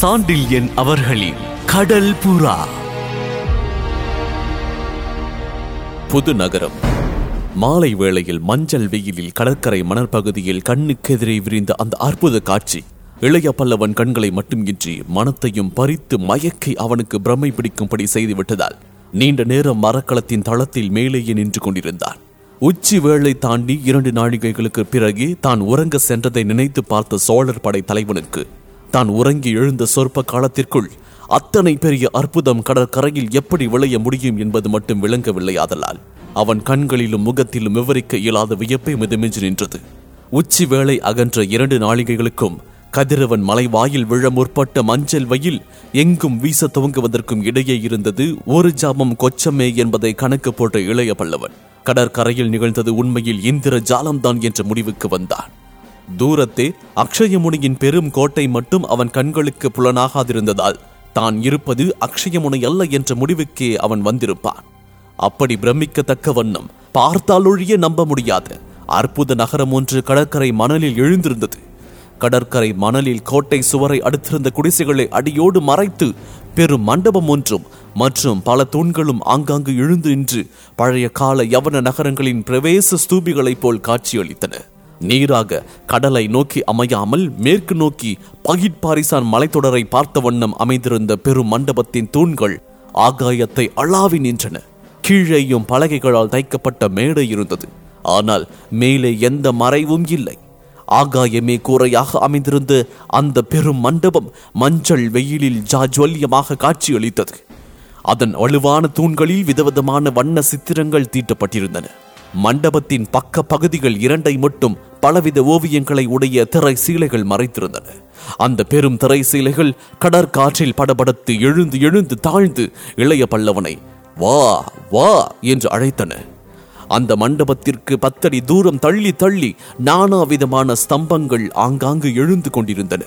சாண்டில்யன் அவர்களின் கடல் புறா. புது நகரம். மாலை வேளையில் மஞ்சள் வெயிலில் கடற்கரை மணற்பகுதியில் கண்ணுக்கெதிரே விரிந்த அந்த அற்புத காட்சி இளைய பல்லவன் கண்களை மட்டுமின்றி மனத்தையும் பறித்து மயக்கை அவனுக்கு பிரமை பிடிக்கும்படி செய்துவிட்டதால் நீண்ட நேரம் மரக்களத்தின் தளத்தில் மேலேயே நின்று கொண்டிருந்தான். உச்சி வேளை தாண்டி இரண்டு நாழிகைகளுக்கு பிறகு தான் உறங்க சென்றதை நினைத்து பார்த்த சோழர் படை தலைவனுக்கு தான் உறங்கி எழுந்த சொற்ப காலத்திற்குள் அத்தனை பெரிய அற்புதம் கடற்கரையில் எப்படி விளைய முடியும் என்பது மட்டும் விளங்கவில்லை ஆதலால். அவன் கண்களிலும் முகத்திலும் விவரிக்க இயலாத வியப்பை மிதமிஞ்சு நின்றது. உச்சி வேளை அகன்ற இரண்டு நாளிகைகளுக்கும் கதிரவன் மலைவாயில் விழ முற்பட்ட மஞ்சள் வயில் எங்கும் வீச துவங்குவதற்கும் இடையே இருந்தது ஒரு ஜாமம் கொச்சமே என்பதை கணக்கு போட்ட இளைய பல்லவன். கடற்கரையில் நிகழ்ந்தது உண்மையில் இந்திர ஜாலம்தான் என்ற முடிவுக்கு வந்தான். தூரத்தே அக்ஷயமுனியின் பெரும் கோட்டை மட்டும் அவன் கண்களுக்கு புலனாகாதிருந்ததால் தான் இருப்பது அக்ஷயமுனை அல்ல என்ற முடிவுக்கே அவன் வந்திருப்பான். அப்படி பிரமிக்கத்தக்க வண்ணம் பார்த்தாலொழிய நம்ப முடியாத. அற்புத நகரம் ஒன்று கடற்கரை மணலில் எழுந்திருந்தது. கடற்கரை மணலில் கோட்டை சுவரை அடுத்திருந்த குடிசைகளை அடியோடு மறைத்து பெரும் மண்டபம் ஒன்றும் மற்றும் பல தூண்களும் ஆங்காங்கு எழுந்து நின்று பழைய கால யவன நகரங்களின் பிரவேச ஸ்தூபிகளைப் போல் காட்சியளித்தன. நீராக கடலை நோக்கி அமையாமல் மேற்கு நோக்கி பகிட்பாரிசான் மலைத்தொடரை பார்த்த வண்ணம் அமைந்திருந்த பெரும் மண்டபத்தின் தூண்கள் ஆகாயத்தை அளாவி நின்றன. கீழேயும் பலகைகளால் தைக்கப்பட்ட மேடை இருந்தது. ஆனால் மேலே எந்த மறைவும் இல்லை. ஆகாயமே கூரையாக அமைந்திருந்த அந்த பெரும் மண்டபம் மஞ்சள் வெயிலில் ஜாஜ்வல்யமாக காட்சியளித்தது. அதன் வலுவான தூண்களில் விதவிதமான வண்ண சித்திரங்கள் தீட்டப்பட்டிருந்தன. மண்டபத்தின் பக்க பகுதிகள் இரண்டை மட்டும் பலவித ஓவியங்களை உடைய திரை சீலைகள் மறைத்திருந்தன. அந்த பெரும் திரை சீலைகள் கடற்காற்றில் படபடத்து எழுந்து எழுந்து தாழ்ந்து இளைய பல்லவனை வா வா என்று அழைத்தன. அந்த மண்டபத்திற்கு பத்தடி தூரம் தள்ளி தள்ளி நானா விதமான ஸ்தம்பங்கள் ஆங்காங்கு எழுந்து கொண்டிருந்தன.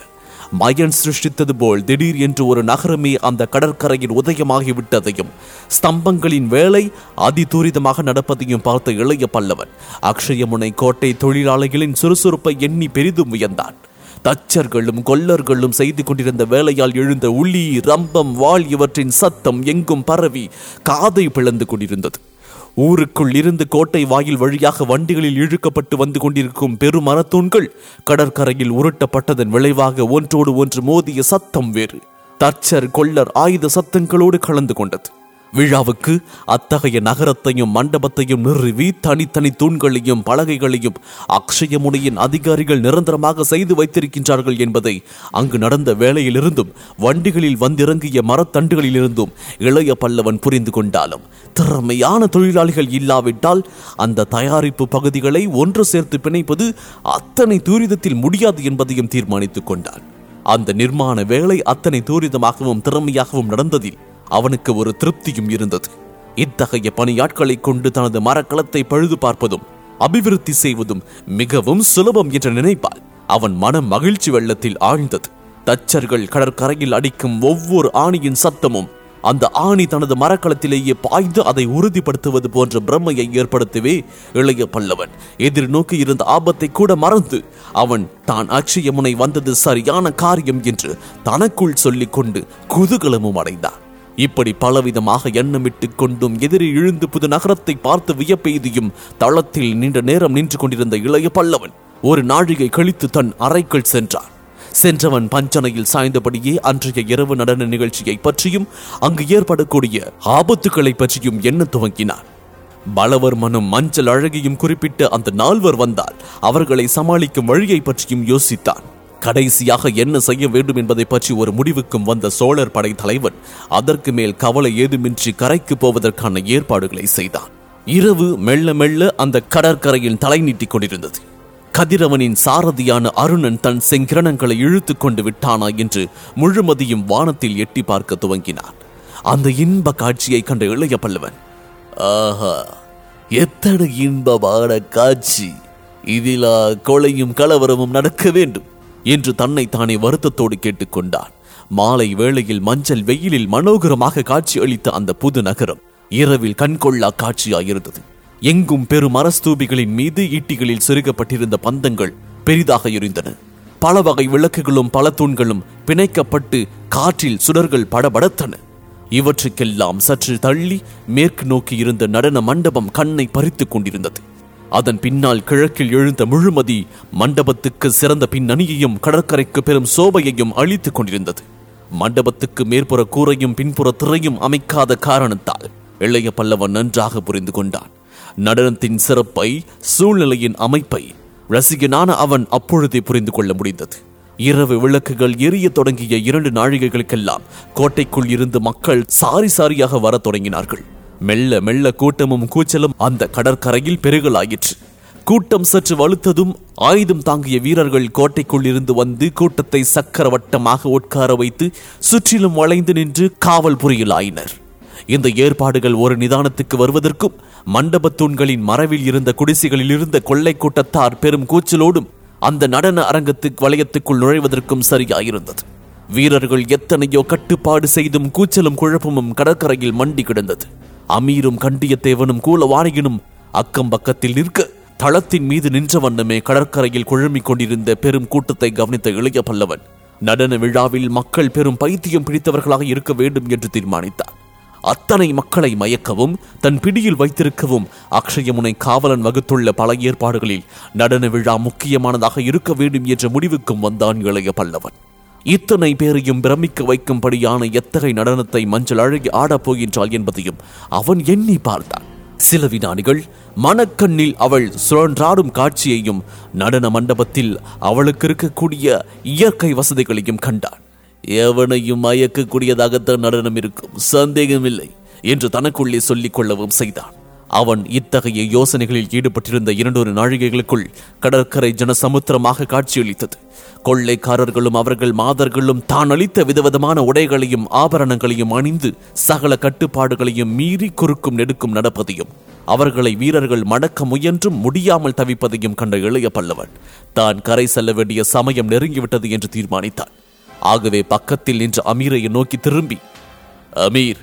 மயன் சிருஷ்டித்தது போல் திடீர் என்று ஒரு நகரமே அந்த கடற்கரையில் உதயமாகிவிட்டதையும் ஸ்தம்பங்களின் வேலை அதிதூரிதமாக நடப்பதையும் பார்த்த இளைய பல்லவன் அக்ஷயமுனை கோட்டை தொழிலாளிகளின் சுறுசுறுப்பை எண்ணி பெரிதும் வியந்தான். தச்சர்களும் கொல்லர்களும் செய்து கொண்டிருந்த வேலையால் எழுந்த உளி ரம்பம் வாள் இவற்றின் சத்தம் எங்கும் பரவி காதை பிளந்து கொண்டிருந்தது. ஊருக்குள் இருந்து கோட்டை வாயில் வழியாக வண்டிகளில் இழுக்கப்பட்டு வந்து கொண்டிருக்கும் பெரும் மரத்தூண்கள் கடற்கரையில் உருட்டப்பட்டதன் விளைவாக ஒன்றோடு ஒன்று மோதிய சத்தம் வேறு. தச்சர் கொள்ளர் ஆயுத சத்தங்களோடு கலந்து கொண்டது. விழாவுக்கு அத்தகைய நகரத்தையும் மண்டபத்தையும் நிறுவி தனித்தனி தூண்களையும் பலகைகளையும் அக்ஷயமுனியின் அதிகாரிகள் நிரந்தரமாக செய்து வைத்திருக்கின்றார்கள் என்பதை அங்கு நடந்த வேலையிலிருந்தும் வண்டிகளில் வந்திறங்கிய மரத்தண்டுகளிலிருந்தும் இளைய பல்லவன் புரிந்து கொண்டாலும் திறமையான தொழிலாளிகள் இல்லாவிட்டால் அந்த தயாரிப்பு பகுதிகளை ஒன்று சேர்த்து பிணைப்பது அத்தனை துரிதத்தில் முடியாது என்பதையும் தீர்மானித்துக் கொண்டான். அந்த நிர்மாண வேலை அத்தனை தூரிதமாகவும் திறமையாகவும் நடந்ததில் அவனுக்கு ஒரு திருப்தியும் இருந்தது. இத்தகைய பணியாட்களை கொண்டு தனது மரக்கலத்தை பழுது பார்ப்பதும் அபிவிருத்தி செய்வதும் மிகவும் சுலபம் என்ற நினைப்பால் அவன் மன மகிழ்ச்சி வெள்ளத்தில் ஆழ்ந்தது. தச்சர்கள் கடற்கரையில் அடிக்கும் ஒவ்வொரு ஆணியின் சத்தமும் அந்த ஆணி தனது மரக்களத்திலேயே பாய்ந்து அதை உறுதிப்படுத்துவது போன்ற பிரம்மையை ஏற்படுத்தவே இளைய பல்லவன் எதிர்நோக்கி இருந்த ஆபத்தை கூட மறந்து அவன் தான் அக்ஷயமுனை வந்தது சரியான காரியம் என்று தனக்குள் சொல்லிக்கொண்டு குதூகலமும் அடைந்தான். இப்படி பலவிதமாக எண்ணமிட்டுக் கொண்டும் எதிரே இழுந்து புது நகரத்தை பார்த்து வியப்பெய்தியும் தளத்தில் நீண்ட நேரம் நின்று கொண்டிருந்த இளைய பல்லவன் ஒரு நாழிகை கழித்து தன் அறைக்குள் சென்றான். சென்றவன் பஞ்சனையில் சாய்ந்தபடியே அன்றைய இரவு நடன நிகழ்ச்சியை பற்றியும் அங்கு ஏற்படக்கூடிய ஆபத்துக்களை பற்றியும் எண்ண துவங்கினான். பலவர்மனும் மஞ்சள் அழகியும் குறிப்பிட்ட அந்த நால்வர் வந்தால் அவர்களை சமாளிக்கும் வழியை பற்றியும் யோசித்தான். கடைசியாக என்ன செய்ய வேண்டும் என்பதை பற்றி ஒரு முடிவுக்கும் வந்த சோழர் படை தலைவன் அதற்கு மேல் கவலை ஏதுமின்றி கரைக்கு போவதற்கான ஏற்பாடுகளை செய்தான். இரவு மெல்ல மெல்ல அந்த கடற்கரையில் தலை நீட்டிக் கொண்டிருந்தது. கதிரவனின் சாரதியான அருணன் தன் செங்கிரணங்களை இழுத்துக் கொண்டு விட்டானா என்று முழுமதியும் வானத்தில் எட்டி பார்க்க துவங்கினான். அந்த இன்ப காட்சியை கண்ட இளைய பல்லவன் ஆஹா எத்தனை இன்பமான காட்சி! இதிலா கொலையும் கலவரமும் நடக்க வேண்டும். என்று தன்னை தானே வருத்தத்தோடு கேட்டுக்கொண்டான். மாலை வேளையில் மஞ்சள் வெயிலில் மனோகரமாக காட்சி அளித்த அந்த புது நகரம் இரவில் கண்கொள்ளா காட்சியாயிருந்தது. எங்கும் பெரும் மரஸ்தூபிகளின் மீது ஈட்டிகளில் செருகப்பட்டிருந்த பந்தங்கள் பெரிதாக எரிந்தன. பல வகை விளக்குகளும் பல தூண்களும் பிணைக்கப்பட்டு காற்றில் சுடர்கள் படபடத்தன. இவற்றுக்கெல்லாம் சற்று தள்ளி மேற்கு நோக்கி இருந்த நடன மண்டபம் கண்ணை பறித்துக் கொண்டிருந்தது. அதன் பின்னால் கிழக்கில் எழுந்த முழுமதி மண்டபத்துக்கு சிறந்த பின்னணியையும் கடற்கரைக்கு பெரும் சோபையையும் அழித்துக் கொண்டிருந்தது. மண்டபத்துக்கு மேற்புற கூரையும் பின்புற திரையும் அமைக்காத காரணத்தால் இளைய பல்லவன் நன்றாக புரிந்து கொண்டான். நடனத்தின் சிறப்பை சூழ்நிலையின் அமைப்பை ரசிகனான அவன் அப்பொழுதே புரிந்து கொள்ள முடிந்தது. இரவு விளக்குகள் எரிய தொடங்கிய இரண்டு நாழிகைகளுக்கெல்லாம் கோட்டைக்குள் இருந்து மக்கள் சாரி சாரியாக வரத் தொடங்கினார்கள். மெல்ல மெல்ல கூட்டமும் கூச்சலும் அந்த கடற்கரையில் பெருகலாயிற்று. கூட்டம் சற்று வலுத்ததும் ஆயுதம் தாங்கிய வீரர்கள் கோட்டைக்குள் இருந்து வந்து கூட்டத்தை சக்கரவட்டமாக உட்கார வைத்து சுற்றிலும் வளைந்து நின்று காவல் புரியலாயினர். இந்த ஏற்பாடுகள் ஒரு நிதானத்துக்கு வருவதற்கும் மண்டபத் தூண்களின் மறைவில் இருந்த குடிசைகளில் இருந்த கொள்ளை கூட்டத்தார் பெரும் கூச்சலோடும் அந்த நடன அரங்கத்துக்கு வளையத்துக்குள் நுழைவதற்கும் சரியாயிருந்தது. வீரர்கள் எத்தனையோ கட்டுப்பாடு செய்தும் கூச்சலும் குழப்பமும் கடற்கரையில் மண்டி கிடந்தது. அமீரும் கண்டியத்தேவனும் கூலவாணியனும் அக்கம் பக்கத்தில் நிற்க தளத்தின் மீது நின்ற வண்ணமே கடற்கரையில் குழம்பிக் கொண்டிருந்த பெரும் கூட்டத்தை கவனித்த இளைய பல்லவன் நடன விழாவில் மக்கள் பெரும் பைத்தியம் பிடித்தவர்களாக இருக்க வேண்டும் என்று தீர்மானித்தார். அத்தனை மக்களை மயக்கவும் தன் பிடியில் வைத்திருக்கவும் அக்ஷயமுனை காவலன் வகுத்துள்ள பல ஏற்பாடுகளில் நடன விழா முக்கியமானதாக இருக்க வேண்டும் என்ற முடிவுக்கும் வந்தான் இளைய பல்லவன். இத்தனை பேரையும் பிரமிக்க வைக்கும்படியான எத்தகைய நடனத்தை மஞ்சள் அழகி ஆடப் போகின்றாள் என்பதையும் அவன் எண்ணி பார்த்தான். சில வினாடிகள் மனக்கண்ணில் அவள் சுழன்றாடும் காட்சியையும் நடன மண்டபத்தில் அவளுக்கு இருக்கக்கூடிய இயற்கை வசதிகளையும் கண்டான். எவனையும் மயக்கக்கூடியதாகத்தான் நடனம் இருக்கும். சந்தேகமில்லை என்று தனக்குள்ளே சொல்லிக் கொள்ளவும் செய்தான். அவன் இத்தகைய யோசனைகளில் ஈடுபட்டிருந்த இரண்டொரு நாழிகைகளுக்குள் கடற்கரை ஜனசமுத்திரமாக காட்சியளித்தது. கொள்ளைக்காரர்களும் அவர்கள் மாதர்களும் தான் அளித்த விதவிதமான உடைகளையும் ஆபரணங்களையும் அணிந்து சகல கட்டுப்பாடுகளையும் மீறி குறுக்கும் நெடுக்கும் நடப்பதையும் அவர்களை வீரர்கள் மடக்க முயன்றும் முடியாமல் தவிப்பதையும் கண்ட இளைய பல்லவன் தான் கரை செல்ல வேண்டிய சமயம் நெருங்கிவிட்டது என்று தீர்மானித்தான். ஆகவே பக்கத்தில் நின்ற அமீரை நோக்கி திரும்பி அமீர்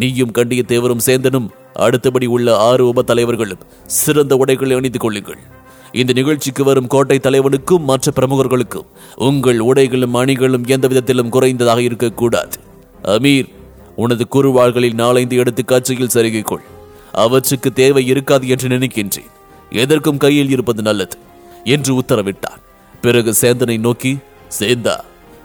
நீயும் கண்டிய தேவரும் சேந்தனும் அடுத்தபடி உள்ள ஆறு உப தலைவர்களும் சிறந்த உடைகளை அணிந்து கொள்ளுங்கள். இந்த நிகழ்ச்சிக்கு வரும் கோட்டை தலைவனுக்கும் மற்ற பிரமுகர்களுக்கும் உங்கள் உடைகளும் அணிகளும் எந்த விதத்திலும் குறைந்ததாக இருக்கக்கூடாது. அமீர் உனது குறுவாள்களில் நாலந்து எடுத்து காட்சியில் சருகிக்கொள். அவற்றுக்கு தேவை இருக்காது என்று நினைக்கின்றேன். எதற்கும் கையில் இருப்பது நல்லது என்று உத்தரவிட்டான் பிறகு சேந்தனை நோக்கி சேந்தா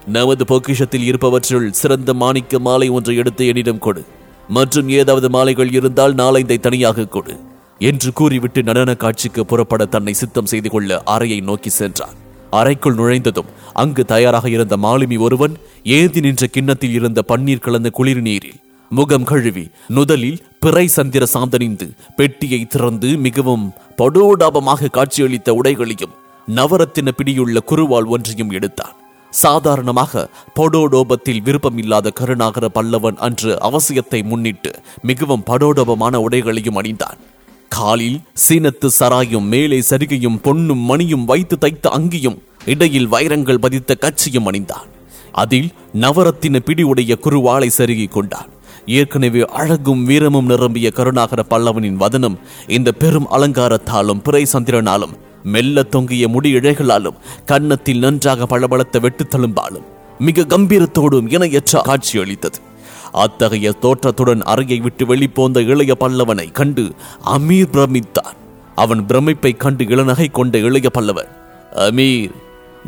நமது பொக்கிஷத்தில் இருப்பவற்றுள் சிறந்த மாணிக்க மாலை ஒன்றை எடுத்து என்னிடம் கொடு. மற்றும் ஏதாவது மாலைகள் இருந்தால் நாளைந்தை தனியாக கொடு என்று கூறிவிட்டு நடன காட்சிக்கு புறப்பட தன்னை சித்தம் செய்து கொள்ள அறையை நோக்கி சென்றான். அறைக்குள் நுழைந்ததும் அங்கு தயாராக இருந்த மாலுமி ஒருவன் ஏந்தி நின்ற கிண்ணத்தில் இருந்த பன்னீர் கலந்த குளிர் நீரில் முகம் கழுவி நுதலில் பிறை சந்திர சாந்தணிந்து பெட்டியை திறந்து மிகவும் படோடாபமாக காட்சியளித்த உடைகளையும் நவரத்தின பிடியுள்ள குருவால் ஒன்றையும் எடுத்தான். சாதாரணமாக படோடோபத்தில் விருப்பமில்லாத கருணாகர பல்லவன் அன்று அவசியத்தை முன்னிட்டு மிகவும் படோடோபமான உடைகளையும் அணிந்தான். காலில் சீனத்து சராயும் மேலே சரிகையும் பொன்னும் மணியும் வைத்து தைத்த அங்கியும் இடையில் வைரங்கள் பதித்த கச்சியும் அணிந்தான். அதில் நவரத்தின பிடி உடைய குருவாளை செருகிக் கொண்டான். ஏற்கனவே அழகும் வீரமும் நிரம்பிய கருணாகர பல்லவனின் வதனம் இந்த பெரும் அலங்காரத்தாலும் பிறை சந்திரனாலும் மெல்ல தொங்கிய முடி இழைகளாலும் கன்னத்தில் நன்றாக பளபளத்த வெட்டுத்தழும்பாலும் மிக கம்பீரத்தோடும் இணையற்ற காட்சியளித்தது அத்தகைய தோற்றத்துடன் அறையை விட்டு வெளிப்போந்த இளைய பல்லவனை கண்டு அமீர் பிரமித்தான் அவன் பிரமிப்பை கண்டு இளநகை கொண்ட இளைய பல்லவன் அமீர்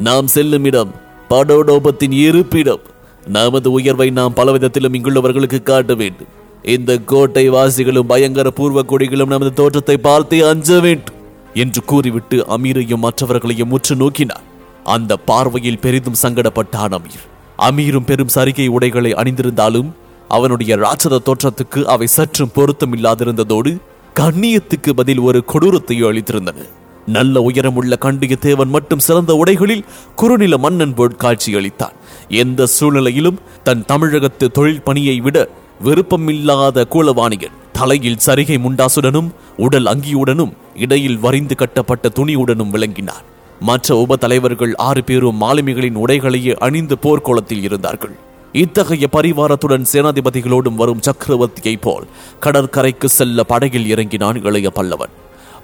நாம் செல்லும் இடம் படோடோபத்தின் இருப்பிடம். நமது உயர்வை நாம் பலவிதத்திலும் இங்குள்ளவர்களுக்கு காட்ட வேண்டும். இந்த கோட்டை வாசிகளும் பயங்கர பூர்வ கொடிகளும் நமது தோற்றத்தை பார்த்தே அஞ்ச வேண்டும். என்று கூறிவிட்டு அமீரையும் மற்றவர்களையும் முற்று நோக்கினார் அந்த பார்வையில் பெரிதும் சங்கடப்பட்டான் அமீர். அமீரும் பெரும் சரிகை உடைகளை அணிந்திருந்தாலும் அவனுடைய ராட்சத தோற்றத்துக்கு அவை சற்றும் பொருத்தமில்லாதிருந்ததோடு கண்ணியத்துக்கு பதில் ஒரு கொடூரத்தை அளித்திருந்தன. நல்ல உயரமுள்ள கண்டிய தேவன் மட்டும் சிறந்த உடைகளில் குறுநில மன்னன் போல் காட்சியளித்தான். எந்த சூழ்நிலையிலும் தன் தமிழகத்து தொழில் பணியை விட விருப்பமில்லாத கூலவாணியன் தலையில் சரிகை முண்டாசுடனும் உடல் அங்கியுடனும் இடையில் வரிந்து கட்டப்பட்ட துணியுடனும் விளங்கினார். மற்ற உப தலைவர்கள் ஆறு பேரும் மாலுமிகளின் உடைகளையே அணிந்து போர்க்கோளத்தில் இருந்தார்கள். இத்தகைய பரிவாரத்துடன் சேனாதிபதிகளோடும் வரும் சக்கரவர்த்தியைப் போல் கடற்கரைக்கு செல்ல படகில் இறங்கினான் இளைய பல்லவன்.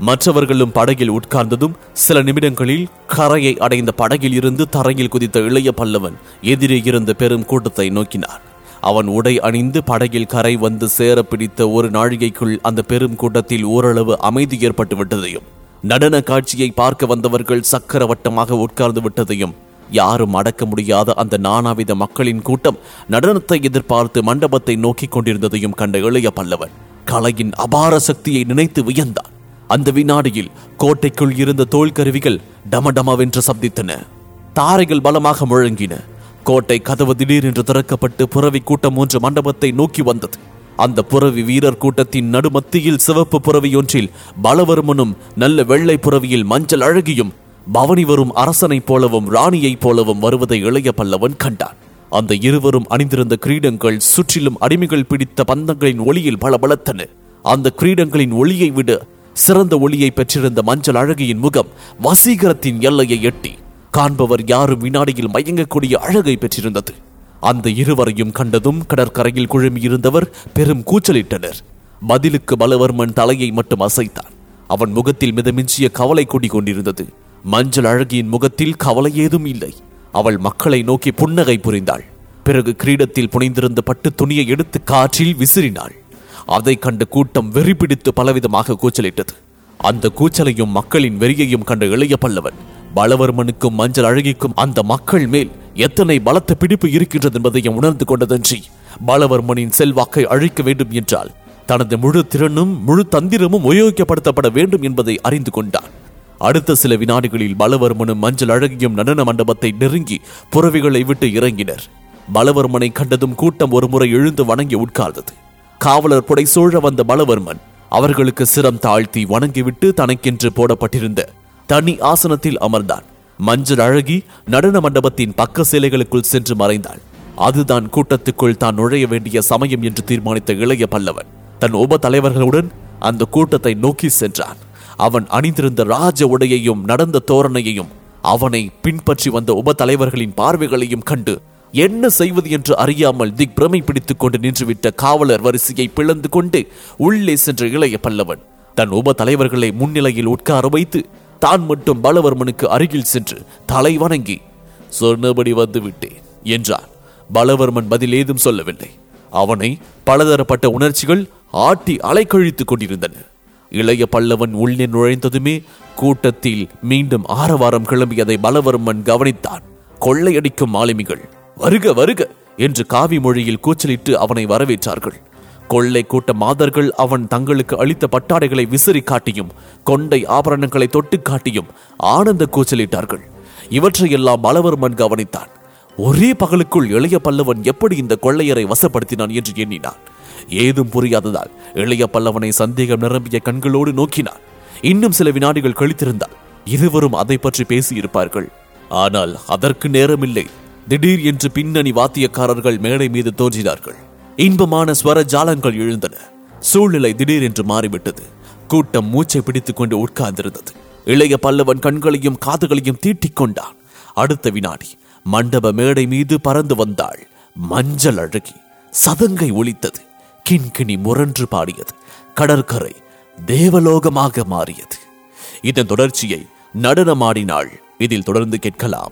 மற்றவர்களும் படகில் உட்கார்ந்ததும் சில நிமிடங்களில் கரையை அடைந்த படகில் இருந்து தரையில் குதித்த இளைய பல்லவன் எதிரே இருந்த பெரும் கூட்டத்தை நோக்கினான் அவன் உடை அணிந்து படகில் கரை வந்து சேர பிடித்த ஒரு நாழிகைக்குள் அந்த பெரும் கூட்டத்தில் ஓரளவு அமைதி ஏற்பட்டு விட்டதையும் நடன காட்சியை பார்க்க வந்தவர்கள் சக்கரவட்டமாக உட்கார்ந்து விட்டதையும் யாரும் அடக்க முடியாத அந்த நானாவித மக்களின் கூட்டம் நடனத்தை எதிர்பார்த்து மண்டபத்தை நோக்கிக் கொண்டிருந்ததையும் கண்ட இளைய பல்லவன் கலையின் அபார சக்தியை நினைத்து வியந்தான். அந்த வினாடியில் கோட்டைக்குள் இருந்த தோல் கருவிகள் டமடமவென்று சப்தித்தன. தாரைகள் பலமாக முழங்கின. கோட்டை கதவு திடீரென்று திறக்கப்பட்டு புறவி கூட்டம் ஒன்று மண்டபத்தை நோக்கி வந்தது. அந்த புறவி வீரர் கூட்டத்தின் நடுமத்தியில் சிவப்பு புறவியொன்றில் பலவர்மனும் நல்ல வெள்ளை புறவியில் மஞ்சள் அழகியும் பவனி வரும் அரசனைப் போலவும் ராணியைப் போலவும் வருவதை இளைய பல்லவன் கண்டான். அந்த இருவரும் அணிந்திருந்த கிரீடங்கள் சுற்றிலும் அடிமைகள் பிடித்த பந்தங்களின் ஒளியில் பளபளத்தன. அந்த கிரீடங்களின் ஒளியை விட சிறந்த ஒளியை பெற்றிருந்த மஞ்சள் அழகியின் முகம் வசீகரத்தின் எல்லையை எட்டி. காண்பவர் யாரும் வினாடியில் மயங்கக்கூடிய அழகை பெற்றிருந்தது. அந்த இருவரையும் கண்டதும் கடற்கரையில் குழுமியிருந்தவர் பெரும் கூச்சலிட்டனர். பதிலுக்கு பலவர்மன் தலையை மட்டும் அசைத்தான். அவன் முகத்தில் மிதமிஞ்சிய கவலை கொடி கொண்டிருந்தது மஞ்சள் அழகியின் முகத்தில் கவலை ஏதும் இல்லை. அவள் மக்களை நோக்கி புன்னகை புரிந்தாள். பிறகு கிரீடத்தில் புனைந்திருந்த பட்டு துணியை எடுத்து காற்றில் விசிறினாள். அதை கண்ட கூட்டம் வெறி பிடித்து பலவிதமாக கூச்சலிட்டது. அந்த கூச்சலையும் மக்களின் வெறியையும் கண்ட இளைய பல்லவன் பலவர்மனுக்கும் மஞ்சள் அழகிக்கும் அந்த மக்கள் மேல் எத்தனை பலத்த பிடிப்பு இருக்கின்றது என்பதையும் உணர்ந்து கொண்டதன்றி பலவர்மனின் செல்வாக்கை அழிக்க வேண்டும் என்றால் தனது முழு திறனும் முழு தந்திரமும் உபயோகிக்கப்படுத்தப்பட வேண்டும் என்பதை அறிந்து கொண்டான். அடுத்த சில வினாடிகளில் பலவர்மனும் மஞ்சள் அழகியும் நடன மண்டபத்தை நெருங்கி புறவிகளை விட்டு இறங்கினர். பலவர்மனை கண்டதும் கூட்டம் ஒருமுறை எழுந்து வணங்கி உட்கார்ந்தது. காவலர் புடை சூழ வந்த பலவர்மன் அவர்களுக்கு சிரம் தாழ்த்தி வணங்கிவிட்டு தனக்கென்று போடப்பட்டிருந்த தனி ஆசனத்தில் அமர்ந்தான். மஞ்சள் அழகி நடன மண்டபத்தின் பக்க சிலைகளுக்குள் சென்று மறைந்தாள். அதுதான் கூட்டத்துக்குள் தான் நுழைய வேண்டிய சமயம் என்று தீர்மானித்த இளைய பல்லவன். தன் உப தலைவர்களுடன் அந்த கூட்டத்தை நோக்கி சென்றான். அவன் அணிந்திருந்த ராஜ உடையையும் நடந்த தோரணையையும் அவனை பின்பற்றி வந்த உப தலைவர்களின் பார்வைகளையும் கண்டு என்ன செய்வது என்று அறியாமல் திக் பிரமை பிடித்துக் கொண்டு நின்றுவிட்ட காவலர் வரிசையை பிளந்து கொண்டு உள்ளே சென்ற இளைய பல்லவன் தன் உப தலைவர்களை முன்னிலையில் உட்கார வைத்து தான் மட்டும் பலவர்மனுக்கு அருகில் சென்று தலை வணங்கி சொன்னபடி வந்து விட்டேன் என்றான். பலவர்மன் பதில் ஏதும் சொல்லவில்லை. அவனை பலதரப்பட்ட உணர்ச்சிகள் ஆட்டி அலைக்கழித்துக் கொண்டிருந்தன. இளைய பல்லவன் உள்ளே நுழைந்ததுமே கூட்டத்தில் மீண்டும் ஆரவாரம் கிளம்பியதை பலவர்மன் கவனித்தான். கொள்ளையடிக்கும் மாலுமிகள் வருக வருக என்று காவி மொழியில் கூச்சலிட்டு அவனை வரவேற்றார்கள். கொள்ளை கூட்ட மாதர்கள் அவன் தங்களுக்கு அளித்த பட்டாடைகளை விசிறி காட்டியும் கொண்டை ஆபரணங்களை தொட்டு காட்டியும் ஆனந்த கூச்சலிட்டார்கள். இவற்றையெல்லாம் பலவர்மன் கவனித்தான். ஒரே பகலுக்குள் இளைய பல்லவன் எப்படி இந்த கொள்ளையரை வசப்படுத்தினான் என்று எண்ணினான். ஏதும் புரியாததால் இளைய பல்லவனை சந்தேகம் நிரம்பிய கண்களோடு நோக்கினான். இன்னும் சில வினாடிகள் கழித்திருந்தால் இருவரும் அதை பற்றி பேசியிருப்பார்கள். ஆனால் அதற்கு நேரமில்லை. திடீர் என்று பின்னணி வாத்தியக்காரர்கள் மேடை மீது தோன்றினார்கள். இன்பமான ஸ்வர ஜாலங்கள் எழுந்தன. சூழ்நிலை திடீரென்று மாறிவிட்டது. கூட்டம் மூச்சை பிடித்துக் கொண்டு உட்கார்ந்திருந்தது. இளைய பல்லவன் கண்களையும் காதுகளையும் தீட்டிக் கொண்டான். அடுத்த வினாடி மண்டப மேடை மீது பறந்து வந்தாள். மஞ்சள் அழகி சதங்கை ஒளித்தது கிண்கிணி முரன்று பாடியது. கடற்கரை தேவலோகமாக மாறியது. இதன் தொடர்ச்சியை நடனமாடினாள். இதில் தொடர்ந்து கேட்கலாம்.